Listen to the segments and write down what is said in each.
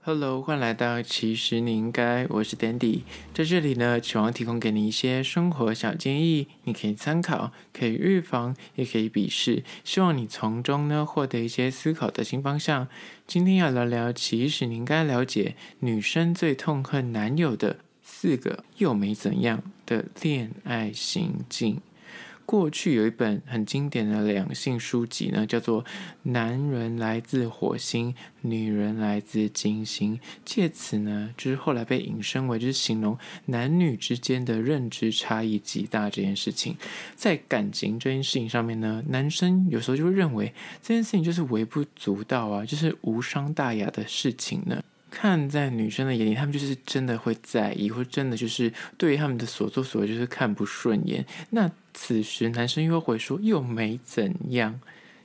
Hello，欢迎来到其实你应该，我是 Dandy，在这里呢，希望提供给你一些生活小建议，你可以参考，可以预防，也可以鄙视，希望你从中呢获得一些思考的新方向。今天要聊聊，其实你应该了解女生最痛恨男友的四个又没怎样的恋爱行径。过去有一本很经典的两性书籍呢，叫做《男人来自火星，女人来自金星》。借此呢，就是后来被引申为就是形容男女之间的认知差异极大这件事情。在感情这件事情上面呢，男生有时候就会认为这件事情就是微不足道啊，就是无伤大雅的事情呢。看在女生的眼里，他们就是真的会在意，或真的就是对于他们的所作所为就是看不顺眼。那此时男生又会说又没怎样，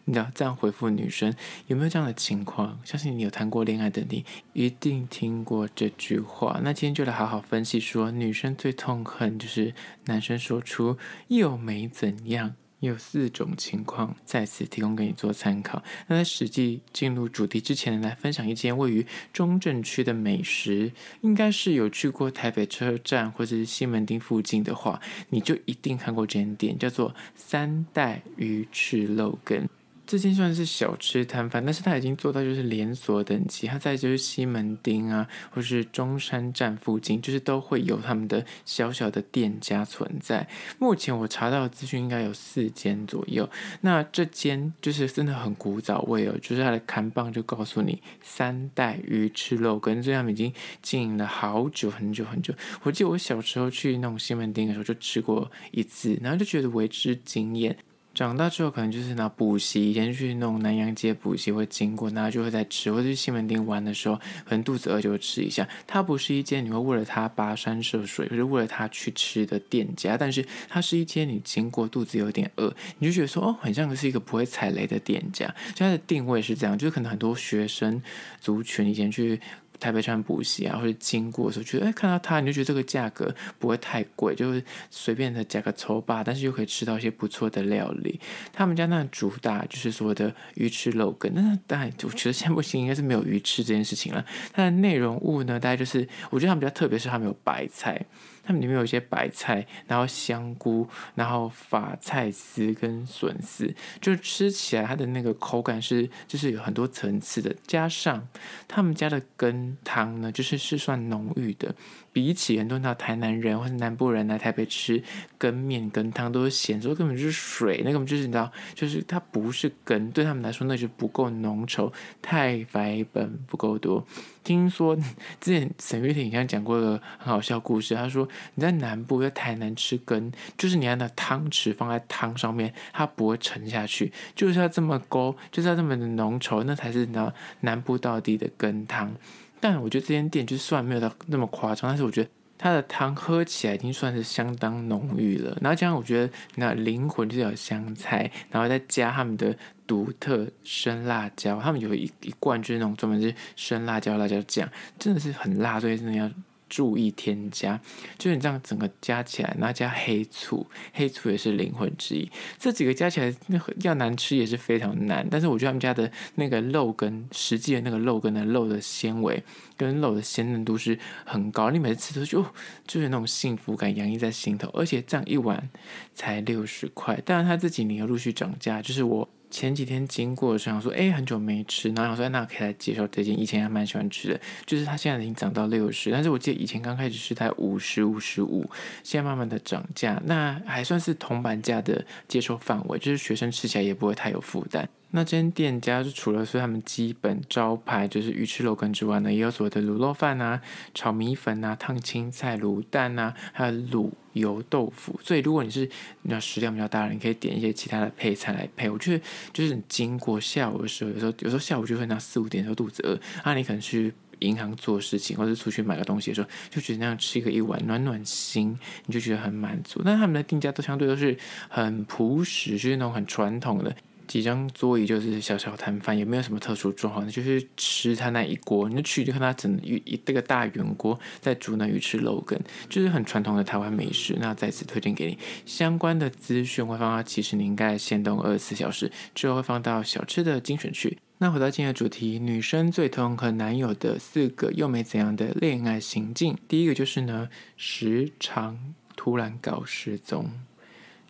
你知道这样回复女生有没有这样的情况？相信你有谈过恋爱的你一定听过这句话。那今天就来好好分析说，女生最痛恨就是男生说出又没怎样。有四种情况，在此提供给你做参考。那在实际进入主题之前呢，来分享一间位于中正区的美食，应该是有去过台北车站或者是西门町附近的话，你就一定看过这间店，叫做三代鱼翅肉羹。这间算是小吃摊贩，但是他已经做到就是连锁等级。他在就是西门町啊，或是中山站附近，就是都会有他们的小小的店家存在。目前我查到的资讯应该有四间左右。那这间就是真的很古早味哦，就是它的看板就告诉你三代鱼翅肉羹，跟这样已经经营了好久很久很久。我记得我小时候去那种西门町的时候就吃过一次，然后就觉得为之惊艳。长大之后，可能就是拿补习，以前去那种南阳街补习会经过，那就会在吃，或者去西门町玩的时候，可能肚子饿就会吃一下。它不是一间你会为了它跋山涉水，或者为了它去吃的店家，但是它是一间你经过肚子有点饿，你就觉得说哦，很像是一个不会踩雷的店家。它的定位是这样，就是可能很多学生族群以前去。台北川补习啊，或者经过的时候，觉得哎，看到它，你就觉得这个价格不会太贵，就是随便的加个抽吧，但是又可以吃到一些不错的料理。他们家那主打就是所谓的鱼翅肉羹，那当然，我觉得现在不行，应该是没有鱼翅这件事情了。它的内容物呢，大概就是我觉得它比较特别，是它没有白菜。它们里面有一些白菜，然后香菇，然后法菜丝跟笋丝，就吃起来它的那个口感是，就是有很多层次的。加上他们家的羹汤呢，就是是算浓郁的。比起很多那台南人或者南部人来台北吃羹面羹汤都是咸，说根本就是水，那根本就是你知道，就是它不是羹，对他们来说那就不够浓稠，太白粉不够多。听说之前沈玉婷以前讲过一个很好笑故事，他说你在南部在台南吃羹，就是你要拿汤匙放在汤上面，它不会沉下去，就是要这么勾，就是要这么的浓稠，那才是你知道南部到底的羹汤。但我觉得这间店就算没有到那么夸张，但是我觉得它的汤喝起来已经算是相当浓郁了。然后加上我觉得那灵魂就是有香菜，然后再加他们的独特生辣椒，他们有一一罐就是那种专门是生辣椒辣椒酱，真的是很辣，所以真的要。注意添加，就是你这样整个加起来，然后加黑醋，黑醋也是灵魂之一。这几个加起来，那要难吃也是非常难。但是我觉得他们家的那个肉跟，实际的那个肉跟的肉的纤维跟肉的鲜嫩度是很高，你每次吃都就就是那种幸福感洋溢在心头。而且这样一碗才六十块，当然他这几年又陆续涨价，就是我。前几天经过的时候，想说，哎，很久没吃，然后想说，那可以来接受这间，以前还蛮喜欢吃的，就是它现在已经涨到六十，但是我记得以前刚开始是在五十五十五，现在慢慢的涨价，那还算是铜板价的接受范围，就是学生吃起来也不会太有负担。那间店家就除了是他们基本招牌就是鱼翅肉羹之外呢，也有所谓的卤肉饭啊、炒米粉啊、烫青菜、卤蛋啊，还有卤油豆腐。所以如果你是你要食量比较大的，你可以点一些其他的配菜来配。我觉得就是你经过下午的时候，有时候有时候下午就会那四五点的时候肚子饿，啊，你可能去银行做事情，或者出去买个东西的时候，就觉得那样吃一个一碗暖暖心，你就觉得很满足。但他们的定价都相对都是很朴实，就是那种很传统的。几张桌椅就是小小摊贩，也没有什么特殊状况，就是吃他那一锅，你就去就看他整一一个大圆锅在煮那鱼翅肉羹，就是很传统的台湾美食。那再次推荐给你相关的资讯，会放到其实你应该限动二十四小时之后会放到小吃的精选区。那回到今天的主题，女生最痛恨男友的四个又没怎样的恋爱行径。第一个就是呢，时常突然搞失踪。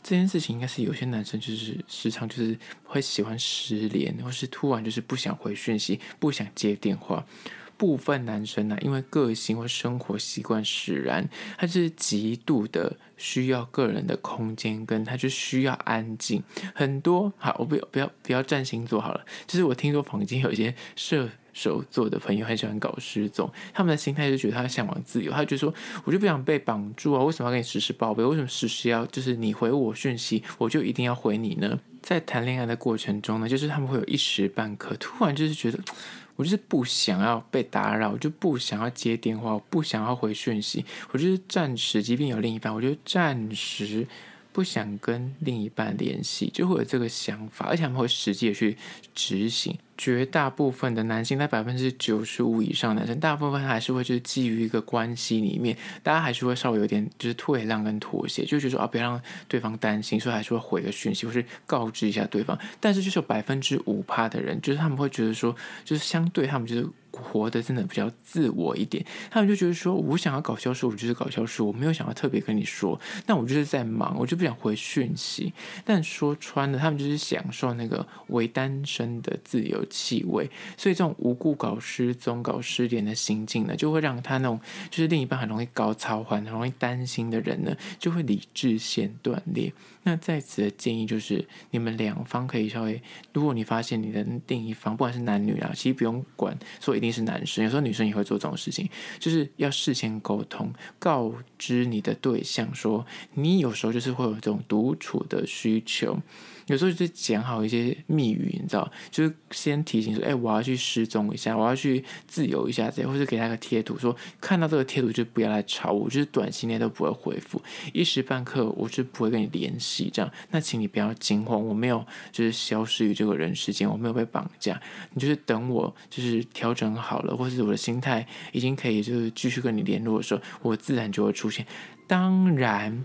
这件事情应该是有些男生就是时常就是会喜欢失联，或是突然就是不想回讯息，不想接电话。部分男生呢、因为个性或生活习惯使然，他是极度的需要个人的空间，跟他就需要安静。很多好，我不要不要不要占星座好了，就是我听说坊间有一些射手座的朋友很喜欢搞失踪，他们的心态就觉得他向往自由，他就说我就不想被绑住啊，为什么要跟你时时报备？为什么时时要就是你回我讯息，我就一定要回你呢？在谈恋爱的过程中呢，就是他们会有一时半刻突然就是觉得。我就是不想要被打扰，我就不想要接电话，我不想要回讯息，我就是暂时，即便有另一半，我就暂时不想跟另一半联系，就会有这个想法，而且他们会实际的去执行。绝大部分的男性，在百分之九十五以上男生，大部分还是会就是基于一个关系里面，大家还是会稍微有点就是退让跟妥协，就觉得说啊，不要让对方担心，所以还是会回个讯息或是告知一下对方。但是就是有百分之五趴的人，就是他们会觉得说，就是相对他们就是。活得真的比较自我一点，他们就觉得说，我想要搞消失，我就是搞消失，我没有想要特别跟你说，那我就是在忙，我就不想回讯息。但说穿了，他们就是享受那个为单身的自由气味，所以这种无故搞失踪、搞失联的行径呢，就会让他那种就是另一半很容易搞操烦、很容易担心的人呢，就会理智线断裂。那在此的建议就是，你们两方可以稍微，如果你发现你的另一方，不管是男女啊，其实不用管，所以一定是男生，有时候女生也会做这种事情，就是要事先沟通，告知你的对象说，你有时候就是会有这种独处的需求。有时候就讲好一些密语，你知道，就是先提醒说，哎、我要去失踪一下，我要去自由一下，这，或者给他个贴图，说看到这个贴图就不要来吵我，就是短期内都不会回复，一时半刻我是不会跟你联系，这样，那请你不要惊慌，我没有就是消失于这个人世间，我没有被绑架，你就是等我就是调整好了，或是我的心态已经可以就是继续跟你联络的时候，我自然就会出现。当然，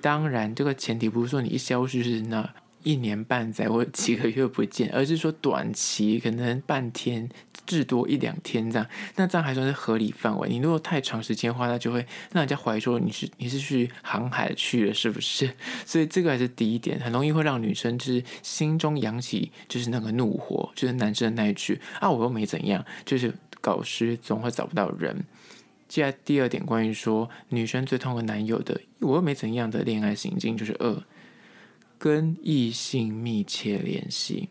当然，这个前提不是说你一消失是那。一年半载或几个月不见，而是说短期可能半天至多一两天这样，那这样还算是合理范围。你如果太长时间的话，那就会让人家怀疑说你是你是去航海去了是不是？所以这个还是第一点，很容易会让女生就是心中扬起就是那个怒火，就是男生的那一句啊，我又没怎样，就是搞失踪会找不到人。接下来第二点，关于说女生最痛恨男友的我又没怎样的恋爱行径，就是二。跟异性密切联系，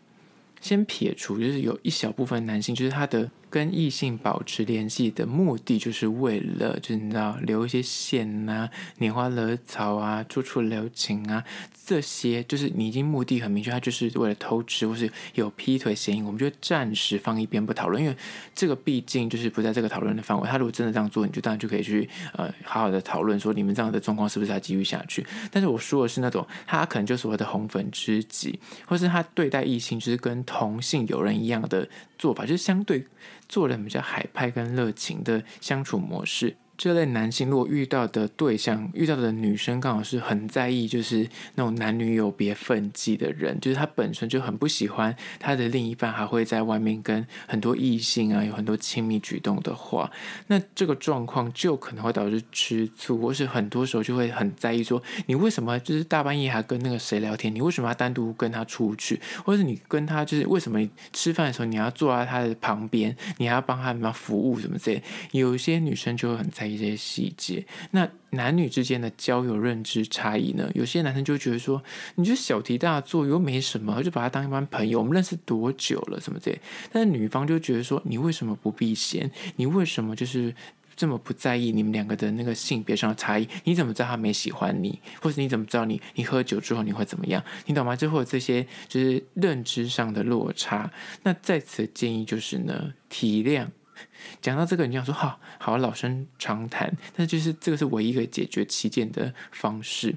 先撇除，就是有一小部分男性，就是他的。跟异性保持联系的目的，就是为了，就是你知道，留一些线啊，拈花惹草啊，处处留情啊，这些就是你已经目的很明确，他就是为了偷吃或是有劈腿嫌疑，我们就暂时放一边不讨论，因为这个毕竟就是不在这个讨论的范围。他如果真的这样做，你就当然就可以去呃好好的讨论说，你们这样的状况是不是要继续下去？但是我说的是那种他可能就是我的红粉知己，或是他对待异性就是跟同性友人一样的做法，就是相对。做人比较海派跟热情的相处模式。这类男性如果遇到的对象，遇到的女生刚好是很在意，就是那种男女有别分际的人，就是他本身就很不喜欢他的另一半还会在外面跟很多异性啊有很多亲密举动的话，那这个状况就可能会导致吃醋，或是很多时候就会很在意说，你为什么就是大半夜还跟那个谁聊天？你为什么要单独跟他出去？或者你跟他就是为什么吃饭的时候你要坐在他的旁边，你还要帮他什么服务什么之类？有一些女生就会很在一些细节，那男女之间的交友认知差异呢？有些男生就觉得说，你就小题大做，又没什么，就把他当一般朋友。我们认识多久了，什么之类？但是女方就觉得说，你为什么不避嫌？你为什么就是这么不在意你们两个的那个性别上的差异？你怎么知道他没喜欢你？或者你怎么知道你你喝酒之后你会怎么样？你懂吗？最后这些就是认知上的落差。那在此建议就是呢，体谅。讲到这个，你想说好好老生常谈，但就是这个是唯一一个解决旗舰的方式。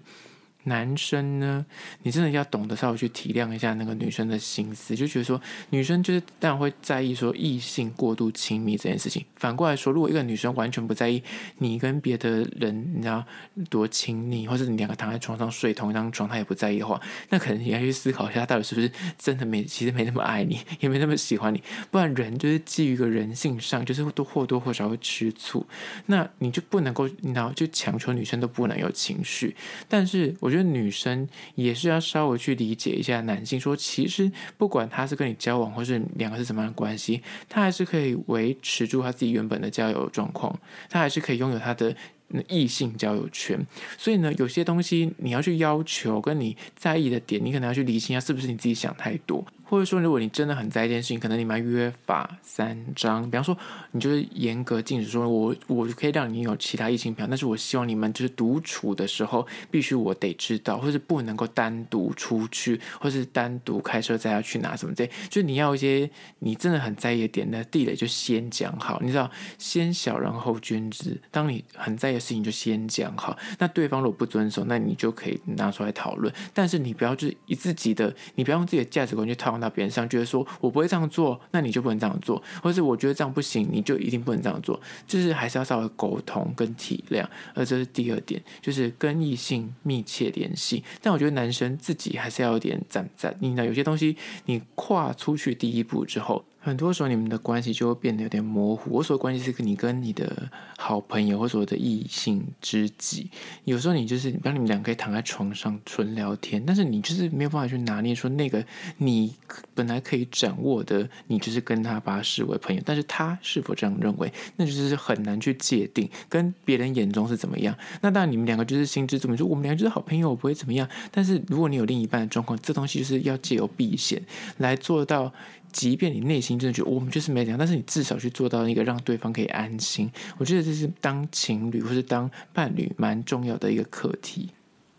男生呢，你真的要懂得稍微去体谅一下那个女生的心思，就觉得说女生就是当然会在意说异性过度亲密这件事情。反过来说，如果一个女生完全不在意你跟别的人，你知道多亲密，或者你两个躺在床上睡同一张床，她也不在意的话，那可能你要去思考一下，她到底是不是真的没，其实没那么爱你，也没那么喜欢你。不然人就是基于一个人性上，就是都或多或少会吃醋，那你就不能够，你知道，就强求女生都不能有情绪。但是我觉得女生也是要稍微去理解一下男性，说其实不管他是跟你交往，或是两个是什么样的关系，他还是可以维持住他自己原本的交友状况，他还是可以拥有他的异性交友圈。所以呢，有些东西你要去要求跟你在意的点，你可能要去理清一下，是不是你自己想太多。或者说，如果你真的很在意一件事情，可能你们约法三章。比方说，你就是严格禁止说，我我可以让你有其他异性朋友，但是我希望你们就是独处的时候，必须我得知道，或是不能够单独出去，或是单独开车载他去哪什么的。就你要一些你真的很在意的点的地雷，就先讲好。你知道，先小人后君子。当你很在意的事情，就先讲好。那对方如果不遵守，那你就可以拿出来讨论。但是你不要就是以自己的，你不要用自己的价值观去套。到别人上，觉得说我不会这样做，那你就不能这样做，或者我觉得这样不行，你就一定不能这样做，就是还是要稍微沟通跟体谅。而这是第二点，就是跟异性密切联系。但我觉得男生自己还是要有点攒攒，你呢，有些东西你跨出去第一步之后。很多时候，你们的关系就会变得有点模糊。我所关系是跟你跟你的好朋友，或所谓的异性知己。有时候你就是，比方你们俩可以躺在床上纯聊天，但是你就是没有办法去拿捏说那个你本来可以掌握的，你就是跟他把他视为朋友，但是他是否这样认为，那就是很难去界定，跟别人眼中是怎么样。那当然，你们两个就是心知肚明，说我们两个就是好朋友，我不会怎么样。但是如果你有另一半的状况，这东西就是要借由避险来做到。即便你内心真的觉得我们就是没怎样，但是你至少去做到一个让对方可以安心。我觉得这是当情侣或是当伴侣蛮重要的一个课题。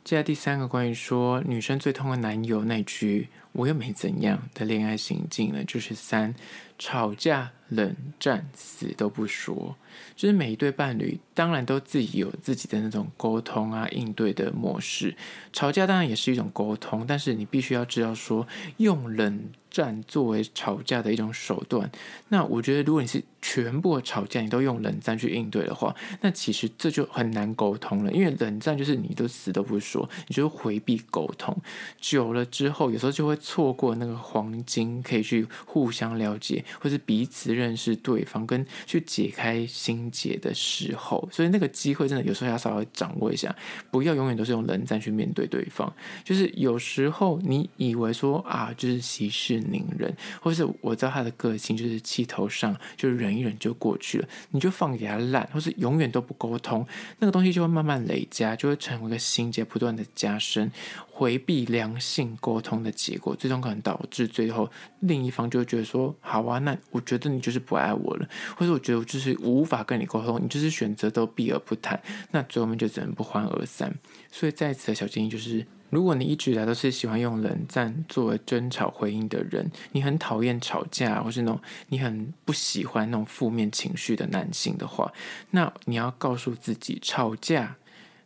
接下来第三个关于说女生最痛的男友那句“我又没怎样”的恋爱行径呢，就是三吵架。冷战死都不说，就是每一对伴侣当然都自己有自己的那种沟通啊应对的模式。吵架当然也是一种沟通，但是你必须要知道说，用冷战作为吵架的一种手段。那我觉得，如果你是全部吵架你都用冷战去应对的话，那其实这就很难沟通了。因为冷战就是你都死都不说，你就回避沟通，久了之后，有时候就会错过那个黄金可以去互相了解，或是彼此。认识对方跟去解开心结的时候，所以那个机会真的有时候要稍微掌握一下，不要永远都是用冷战去面对对方。就是有时候你以为说啊，就是息事宁人，或是我知道他的个性就是气头上，就忍一忍就过去了，你就放给他烂，或是永远都不沟通，那个东西就会慢慢累加，就会成为一个心结，不断的加深。回避良性沟通的结果，最终可能导致最后另一方就会觉得说：“好啊，那我觉得你就是不爱我了，或者我觉得我就是无法跟你沟通，你就是选择都避而不谈，那最后面就只能不欢而散。”所以在此的小建议就是：如果你一直以来都是喜欢用冷战作为争吵回应的人，你很讨厌吵架，或是那种你很不喜欢那种负面情绪的男性的话，那你要告诉自己，吵架。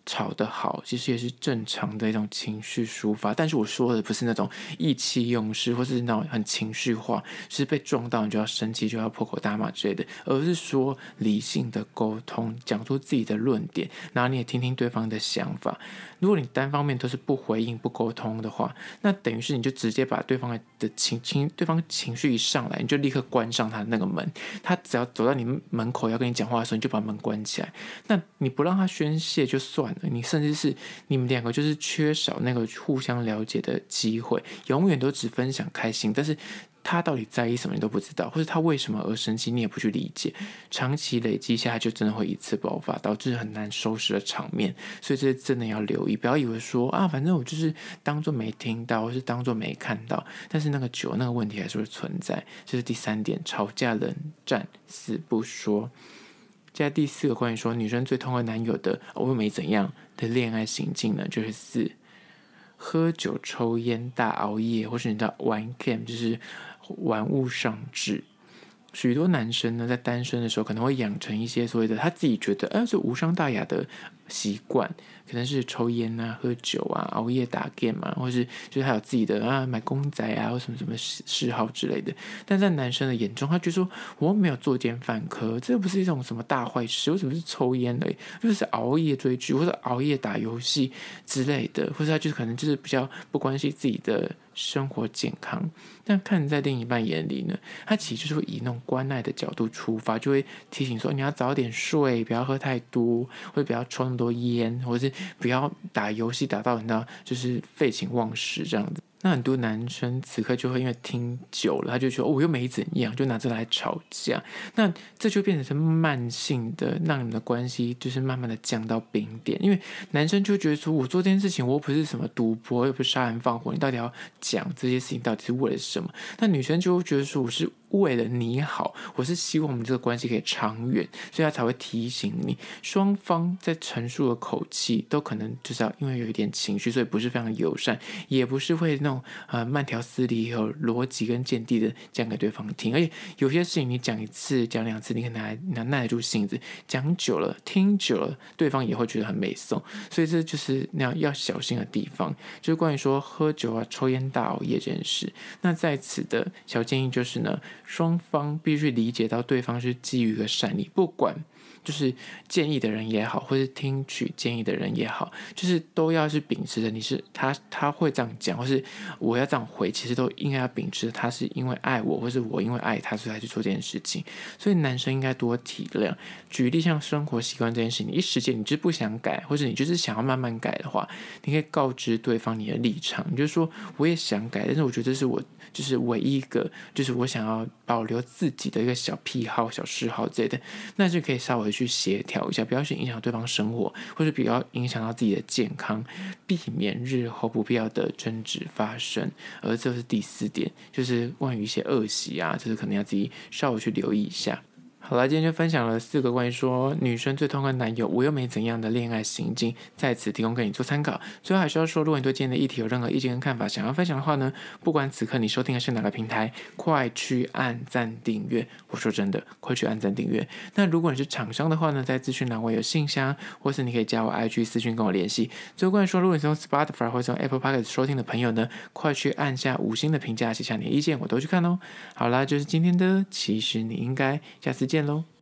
吵得好，其实也是正常的一种情绪抒发。但是我说的不是那种意气用事，或是那种很情绪化，是被撞到你就要生气，就要破口大骂之类的，而是说理性的沟通，讲出自己的论点，然后你也听听对方的想法。如果你单方面都是不回应、不沟通的话，那等于是你就直接把对方的情情，对方情绪一上来，你就立刻关上他的那个门。他只要走到你门口要跟你讲话的时候，你就把门关起来。那你不让他宣泄就算你甚至是你们两个就是缺少那个互相了解的机会，永远都只分享开心，但是。他到底在意什么，你都不知道，或者他为什么而生气，你也不去理解。长期累积下来，就真的会一次爆发，导致很难收拾的场面。所以这真的要留意，不要以为说啊，反正我就是当做没听到，或是当做没看到。但是那个酒，那个问题还是会存在。这是第三点，吵架冷战死不说。接下来第四个关于说女生最痛恨男友的，我又没怎样的恋爱行径呢，就是四喝酒、抽烟、大熬夜，或是你知道玩 game，就是。玩物丧志，许多男生呢，在单身的时候可能会养成一些所谓的他自己觉得，哎，这无伤大雅的习惯，可能是抽烟啊、喝酒啊、熬夜打 game 啊，或是就是他有自己的啊买公仔啊或什么什么嗜嗜好之类的。但在男生的眼中，他觉得说我没有作奸犯科，这不是一种什么大坏事，为什么是抽烟的？就是熬夜追剧或者熬夜打游戏之类的，或者他就是可能就是比较不关心自己的。生活健康，但看在另一半眼里呢，他其实就是会以那种关爱的角度出发，就会提醒说，你要早点睡，不要喝太多，或者不要抽那么多烟，或者是不要打游戏打到你知道就是废寝忘食这样子。那很多男生此刻就会因为听久了，他就说：“哦，我又没怎样，就拿这来吵架。”那这就变成是慢性的，让你们的关系就是慢慢的降到冰点。因为男生就觉得说：“我做这件事情，我不是什么赌博，又不是杀人放火，你到底要讲这些事情到底是为了什么？”那女生就会觉得说：“我是。”为了你好，我是希望我们这个关系可以长远，所以他才会提醒你。双方在陈述的口气都可能就是要因为有一点情绪，所以不是非常友善，也不是会那种呃慢条斯理、有逻辑跟见地的讲给对方听。而且有些事情你讲一次、讲两次，你可能还能耐得住性子；讲久了、听久了，对方也会觉得很没送。所以这就是那样要小心的地方，就是关于说喝酒啊、抽烟、大熬夜这件事。那在此的小建议就是呢。双方必须理解到对方是基于一个善意，不管。就是建议的人也好，或是听取建议的人也好，就是都要是秉持着你是他他会这样讲，或是我要这样回，其实都应该要秉持他是因为爱我，或是我因为爱他，所以才去做这件事情。所以男生应该多体谅。举例像生活习惯这件事情，你一时间你就是不想改，或者你就是想要慢慢改的话，你可以告知对方你的立场，你就说我也想改，但是我觉得这是我就是唯一一个，就是我想要保留自己的一个小癖好、小嗜好之类的，那就可以稍微。去协调一下，不要去影响对方生活，或者比较影响到自己的健康，避免日后不必要的争执发生。而这是第四点，就是关于一些恶习啊，就是可能要自己稍微去留意一下。好了，今天就分享了四个关于说女生最痛恨男友，我又没怎样的恋爱行径，在此提供给你做参考。最后还是要说，如果你对今天的议题有任何意见跟看法，想要分享的话呢，不管此刻你收听的是哪个平台，快去按赞订阅。我说真的，快去按赞订阅。那如果你是厂商的话呢，在资讯栏位有信箱，或是你可以加我 IG 私讯跟我联系。最后关于说，如果你是用 Spotify 或者用 Apple Podcast 收听的朋友呢，快去按下五星的评价，写下你的意见，我都去看哦。好啦，就是今天的，其实你应该下次。见喽。